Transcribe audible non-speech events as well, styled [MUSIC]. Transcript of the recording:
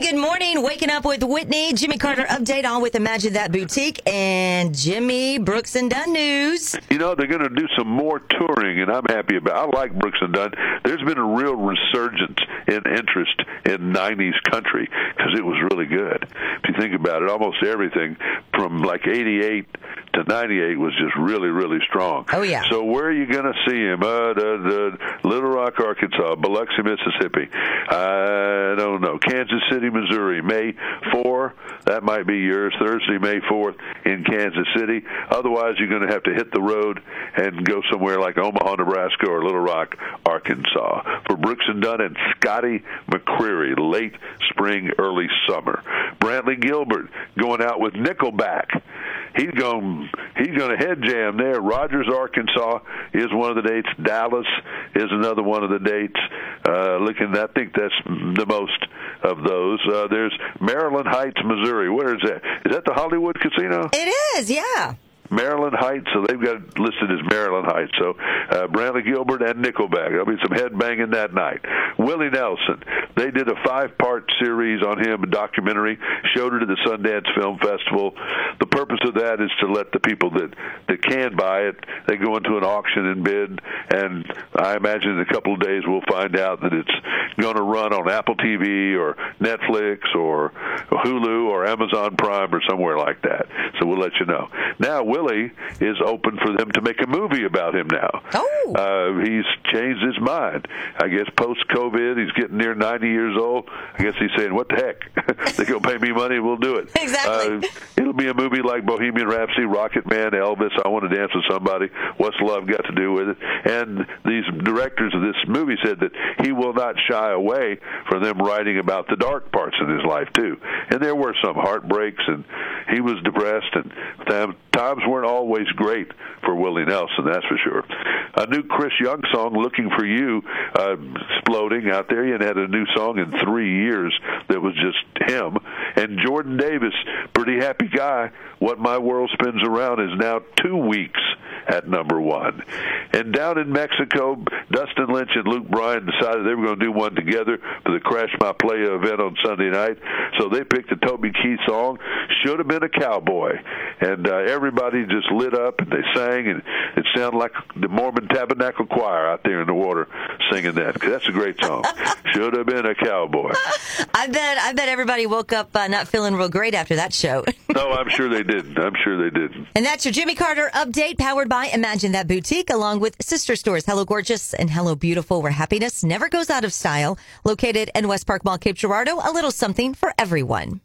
Good morning. Waking up with Whitney. Jimmy Carter update on with Imagine That Boutique and Jimmy Brooks and Dunn news. You know, they're going to do some more touring, and I'm happy about it. I like Brooks and Dunn. There's been a real resurgence in interest in 90s country because it was really good. If you think about it, almost everything from like 88 to 98 was just really, really strong. Oh, yeah. So where are you going to see him? Uh, the, the Little Rock, Arkansas, Biloxi, Mississippi. Know. Kansas City, Missouri, May 4. That might be yours. Thursday, May 4th in Kansas City. Otherwise, you're going to have to hit the road and go somewhere like Omaha, Nebraska, or Little Rock, Arkansas. For Brooks and Dunn and Scotty McCreery, late spring, early summer. Brantley Gilbert going out with Nickelback. He's going he's going to head jam there. Rogers, Arkansas is one of the dates. Dallas is another one of the dates. Uh, looking, I think that's the most of those. Uh, there's Maryland Heights, Missouri. Where is that? Is that the Hollywood Casino? It is, yeah. Maryland Heights, so they've got it listed as Maryland Heights. So uh, Brantley Gilbert and Nickelback. There'll be some headbanging that night. Willie Nelson, they did a five-part series on him, a documentary, showed it at the Sundance Film Festival. The purpose of that is to let the people that that can buy it, they go into an auction and bid. And I imagine in a couple of days we'll find out that it's going to run on Apple TV or Netflix or Hulu or Amazon Prime or somewhere like that. So we'll let you know. Now, Willie is open for them to make a movie about him now. Oh. Uh, he's changed his mind. I guess post COVID, he's getting near 90 years old. I guess he's saying, "What the heck? [LAUGHS] they gonna pay me money, we'll do it." [LAUGHS] Exactly. Uh, it'll be a movie like Bohemian Rhapsody, Rocket Man, Elvis. I want to dance with somebody. What's love got to do with it? And these directors of this movie said that he will not shy away from them writing about the dark parts in his life too. And there were some heartbreaks, and he was depressed, and time- times weren't always great for Willie Nelson. That's for sure. A new Chris Young song, "Looking for You," uh, exploding out there. He had a new song in three years that was just him. And Jordan Davis, pretty happy guy. "What My World Spins Around" is now two weeks at number one. And down in Mexico, Dustin Lynch and Luke Bryan decided they were going to do one together for the Crash My Playa event on Sunday night. So they picked a Toby Keith song, "Should Have Been a Cowboy," and uh, everybody just lit up and they sang, and it sounded like the Mormon Tabernacle Choir out there in the water singing that. 'cause that's a great song. [LAUGHS] Should have been a cowboy. I bet I bet everybody woke up uh, not feeling real great after that show. [LAUGHS] No, I'm sure they didn't. I'm sure they didn't. and that's your Jimmy Carter update powered by Imagine That Boutique along with sister stores Hello Gorgeous and Hello Beautiful where happiness never goes out of style. Located in West Park Mall, Cape Girardeau, a little something for everyone.